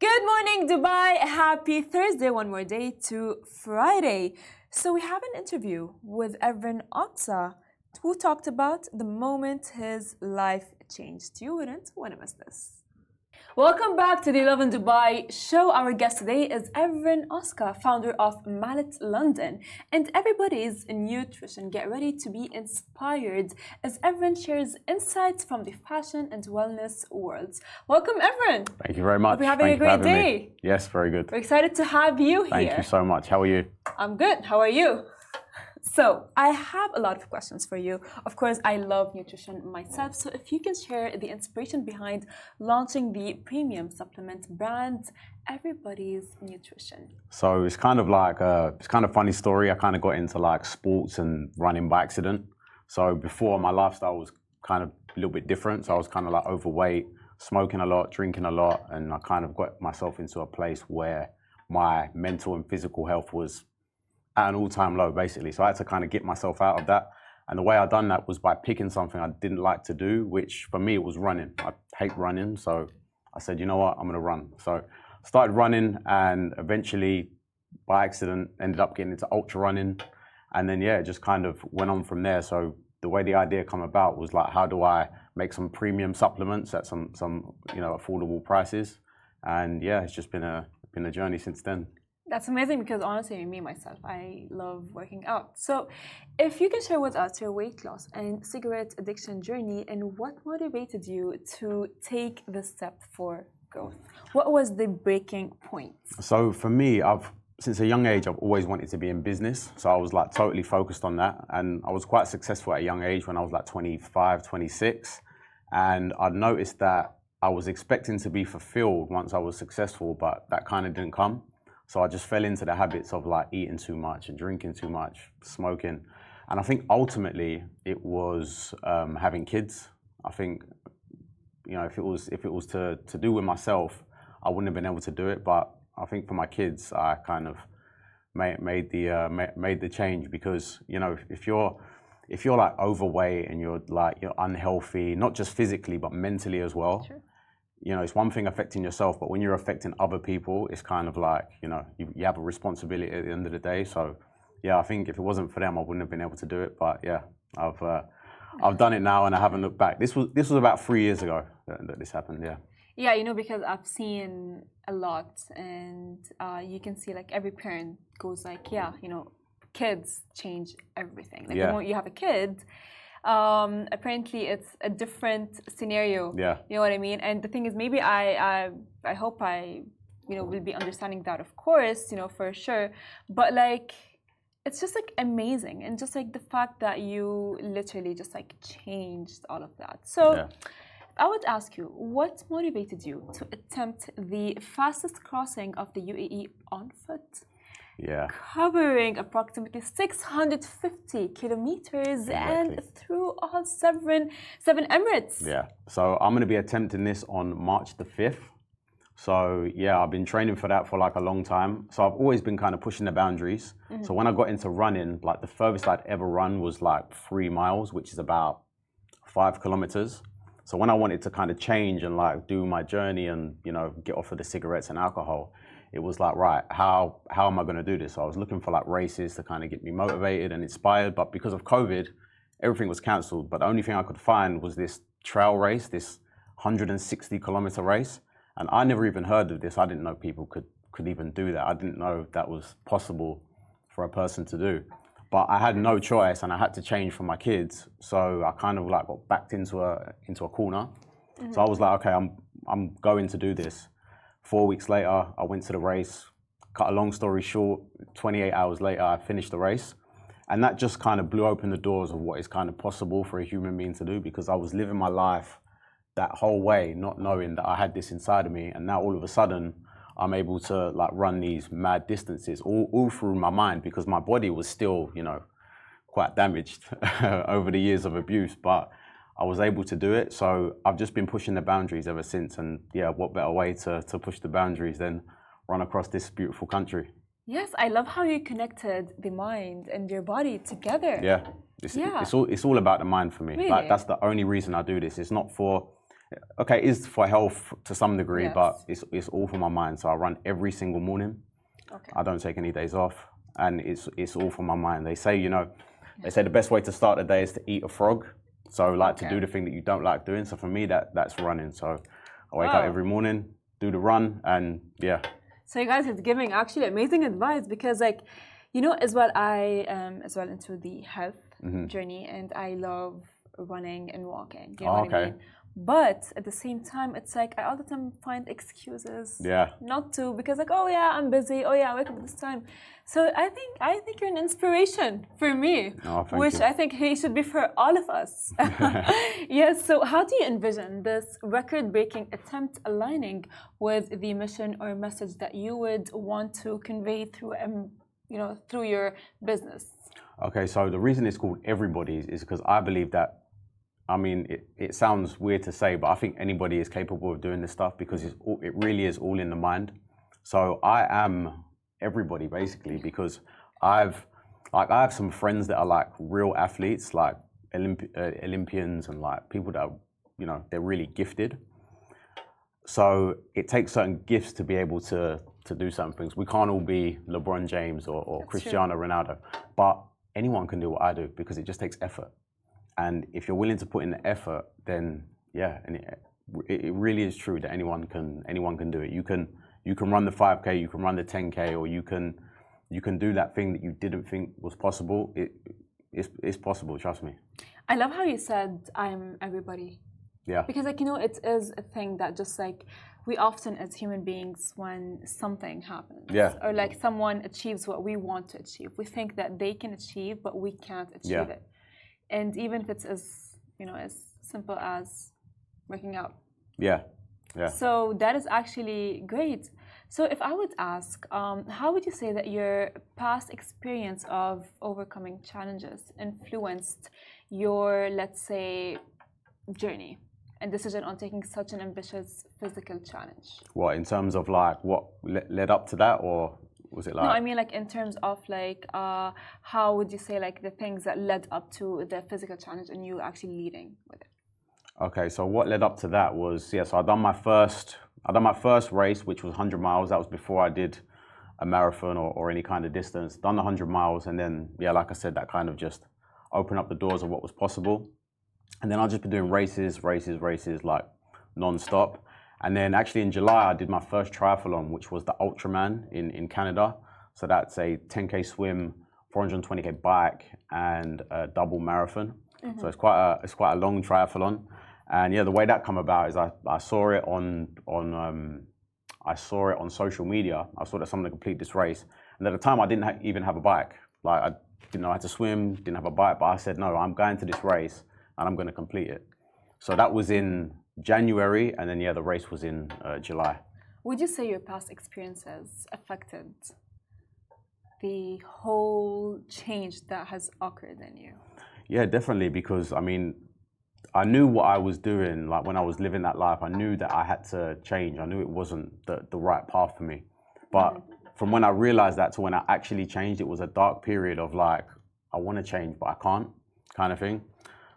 Good morning, Dubai. Happy Thursday. One more day to Friday. So, we have an interview with Evren Ozka who talked about the moment his life changed. You wouldn't want to miss this. Welcome back to the Love in Dubai show. Our guest today is Evren Ozka, founder of Mallet London. And everybody's in nutrition. Get ready to be inspired as Evren shares insights from the fashion and wellness worlds. Welcome, Evren. Thank you very much. Hope you're having Thank a great day. Me. Yes, very good. We're excited to have you here. Thank you so much. How are you? I'm good. How are you? So, I have a lot of questions for you. Of course, I love nutrition myself. So, if you can share the inspiration behind launching the premium supplement brand, Everybody's Nutrition. So, it's kind of like a, it's kind of funny story. I kind of got into like sports and running by accident. So, before my lifestyle was kind of a little bit different. So, I was kind of like overweight, smoking a lot, drinking a lot, and I kind of got myself into a place where my mental and physical health was at an all-time low, basically. So I had to kind of get myself out of that. And the way I done that was by picking something I didn't like to do, which for me it was running. I hate running, so I said, you know what, I'm gonna run. So I started running, and eventually, by accident, ended up getting into ultra running, and then yeah, it just kind of went on from there. So the way the idea come about was like, how do I make some premium supplements at some some you know affordable prices? And yeah, it's just been a been a journey since then. That's amazing because honestly, me myself, I love working out. So, if you can share with us your weight loss and cigarette addiction journey and what motivated you to take the step for growth, what was the breaking point? So, for me, I've since a young age, I've always wanted to be in business. So, I was like totally focused on that. And I was quite successful at a young age when I was like 25, 26. And I'd noticed that I was expecting to be fulfilled once I was successful, but that kind of didn't come. So I just fell into the habits of like eating too much and drinking too much, smoking. And I think ultimately it was um, having kids. I think, you know, if it was if it was to, to do with myself, I wouldn't have been able to do it. But I think for my kids, I kind of made, made the uh, made the change because you know if, if you're if you're like overweight and you're like you're unhealthy, not just physically but mentally as well, sure you know, it's one thing affecting yourself, but when you're affecting other people, it's kind of like, you know, you, you, have a responsibility at the end of the day. So, yeah, I think if it wasn't for them, I wouldn't have been able to do it. But yeah, I've uh, I've done it now, and I haven't looked back. This was this was about three years ago that, that this happened. Yeah. Yeah, you know, because I've seen a lot, and uh, you can see like every parent goes like, yeah, you know, kids change everything. Like yeah. the moment you have a kid um, apparently it's a different scenario. Yeah. You know what I mean? And the thing is, maybe I, I, I hope I, you know, will be understanding that, of course, you know, for sure. But like, it's just like amazing, and just like the fact that you literally just like changed all of that. So. Yeah. I would ask you, what motivated you to attempt the fastest crossing of the UAE on foot? Yeah. covering approximately 650 kilometers exactly. and through all seven seven Emirates. Yeah. So I'm going to be attempting this on March the 5th. So yeah, I've been training for that for like a long time. So I've always been kind of pushing the boundaries. Mm-hmm. So when I got into running, like the furthest I'd ever run was like three miles, which is about five kilometers. So when I wanted to kind of change and like do my journey and you know get off of the cigarettes and alcohol, it was like, right, how how am I going to do this? So I was looking for like races to kind of get me motivated and inspired, but because of COVID, everything was cancelled. But the only thing I could find was this trail race, this 160 kilometer race, and I never even heard of this. I didn't know people could could even do that. I didn't know that was possible for a person to do. But I had no choice, and I had to change for my kids. So I kind of like got backed into a into a corner. Mm-hmm. So I was like, okay, I'm I'm going to do this. Four weeks later, I went to the race. Cut a long story short, 28 hours later, I finished the race. And that just kind of blew open the doors of what is kind of possible for a human being to do because I was living my life that whole way, not knowing that I had this inside of me. And now all of a sudden, I'm able to like run these mad distances all, all through my mind because my body was still, you know, quite damaged over the years of abuse. But I was able to do it. So I've just been pushing the boundaries ever since. And yeah, what better way to, to push the boundaries than run across this beautiful country? Yes, I love how you connected the mind and your body together. Yeah. It's, yeah. it's all it's all about the mind for me. Really? Like that's the only reason I do this. It's not for okay, it is for health to some degree, Yes. but it's it's all for my mind. So I run every single morning. Okay. I don't take any days off, and it's it's all for my mind. They say you know, they say the best way to start the day is to eat a frog. So like to do the thing that you don't like doing. So for me, that that's running. So I wake up every morning, do the run, and yeah, So you guys is giving actually amazing advice because like you know as well I am as well into the health Mm-hmm. journey and I love running and walking. You know Oh, what okay. I mean? But at the same time it's like I all the time find excuses yeah. not to because like oh yeah I'm busy oh yeah I wake up at this time. So I think I think you're an inspiration for me, Oh, which you. I think he should be for all of us. yes. So how do you envision this record-breaking attempt aligning with the mission or message that you would want to convey through um, you know through your business? Okay, so the reason it's called everybody's is because I believe that. I mean, it, it sounds weird to say, but I think anybody is capable of doing this stuff because it's all, it really is all in the mind. So I am everybody basically because I've like I have some friends that are like real athletes, like Olymp- uh, Olympians and like people that are, you know they're really gifted. So it takes certain gifts to be able to to do certain things. We can't all be LeBron James or, or That's true. Cristiano Ronaldo, but anyone can do what I do because it just takes effort. And if you're willing to put in the effort, then yeah, and it, it really is true that anyone can anyone can do it. You can you can run the 5k, you can run the 10k, or you can you can do that thing that you didn't think was possible. It it's, it's possible. Trust me. I love how you said I'm everybody Yeah. because like you know it is a thing that just like we often as human beings when something happens Yeah. or like someone achieves what we want to achieve we think that they can achieve but we can't achieve Yeah. it and even if it's as you know as simple as working out Yeah. Yeah. so that is actually great so if i would ask um, how would you say that your past experience of overcoming challenges influenced your let's say journey and decision on taking such an ambitious physical challenge What in terms of like what led up to that, or was it like? no i mean like in terms of like uh, how would you say like the things that led up to the physical challenge and you actually leading with it Okay, so what led up to that was yeah. So I done my first, I done my first race, which was 100 miles. That was before I did a marathon or, or any kind of distance. Done the 100 miles, and then yeah, like I said, that kind of just opened up the doors of what was possible. And then I've just been doing races, races, races, like non-stop. And then actually in July, I did my first triathlon, which was the Ultraman in in Canada. So that's a 10k swim, 420k bike, and a double marathon. So it's quite a it's quite a long triathlon. And yeah, the way that come about is I, I saw it on on um, I saw it on social media. I saw that someone complete this race, and at the time I didn't ha- even have a bike. Like I didn't know how to swim, didn't have a bike. But I said no, I'm going to this race and I'm going to complete it. So that was in January, and then yeah, the race was in uh, July. Would you say your past experiences affected the whole change that has occurred in you? Yeah, definitely. Because I mean, I knew what I was doing. Like when I was living that life, I knew that I had to change. I knew it wasn't the, the right path for me. But from when I realized that to when I actually changed, it was a dark period of like, I want to change, but I can't, kind of thing.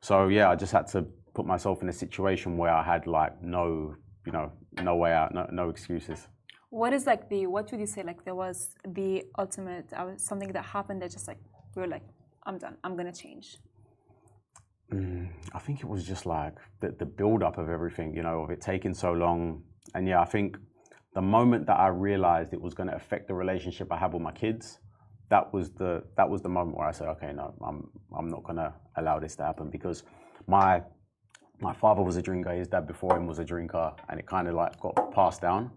So yeah, I just had to put myself in a situation where I had like no, you know, no way out, no, no excuses. What is like the what would you say like there was the ultimate uh, something that happened that just like we were like I'm done I'm gonna change. I think it was just like the, the build up of everything, you know, of it taking so long. And yeah, I think the moment that I realized it was going to affect the relationship I have with my kids, that was the that was the moment where I said, okay, no, I'm I'm not going to allow this to happen because my my father was a drinker, his dad before him was a drinker, and it kind of like got passed down.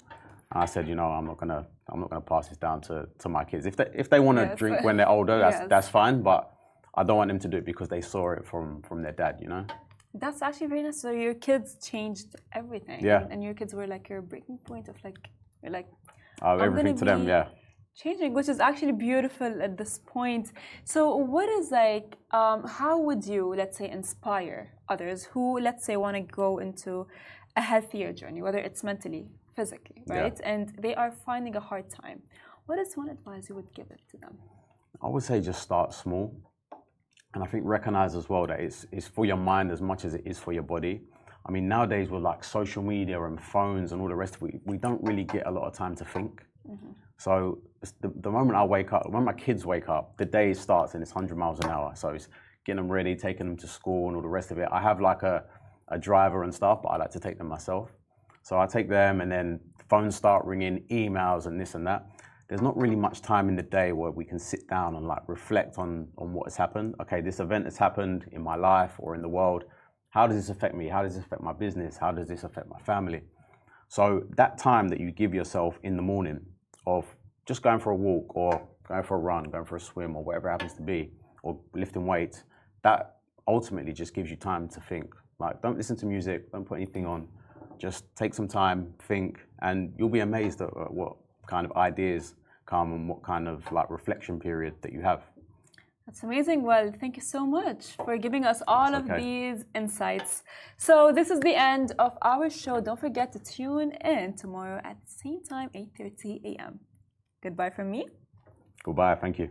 And I said, you know, I'm not gonna I'm not gonna pass this down to, to my kids. If they if they want to Yes. drink when they're older, that's Yes. that's fine. But I don't want them to do it because they saw it from from their dad, you know. That's actually very nice. So your kids changed everything. Yeah. And, your kids were like your breaking point of like you're like Oh, everything to them, be- yeah. Changing, which is actually beautiful at this point. So, what is like, um, how would you, let's say, inspire others who, let's say, want to go into a healthier journey, whether it's mentally, physically, Yeah. right? And they are finding a hard time. What is one advice you would give it to them? I would say just start small. And I think recognize as well that it's, it's for your mind as much as it is for your body. I mean, nowadays with like social media and phones and all the rest, we, we don't really get a lot of time to think. Mm-hmm. So the, the moment I wake up, when my kids wake up, the day starts and it's 100 miles an hour. So it's getting them ready, taking them to school and all the rest of it. I have like a, a driver and stuff, but I like to take them myself. So I take them and then phones start ringing, emails and this and that. There's not really much time in the day where we can sit down and like reflect on, on what has happened. Okay, this event has happened in my life or in the world. How does this affect me? How does this affect my business? How does this affect my family? So that time that you give yourself in the morning of just going for a walk or going for a run, going for a swim or whatever happens to be, or lifting weights, that ultimately just gives you time to think. Like, don't listen to music, don't put anything on. Just take some time, think, and you'll be amazed at what kind of ideas come and what kind of like reflection period that you have. That's amazing. Well, thank you so much for giving us all okay. of these insights. So this is the end of our show. Don't forget to tune in tomorrow at the same time, 8:30 a.m. Goodbye from me. Goodbye. Thank you.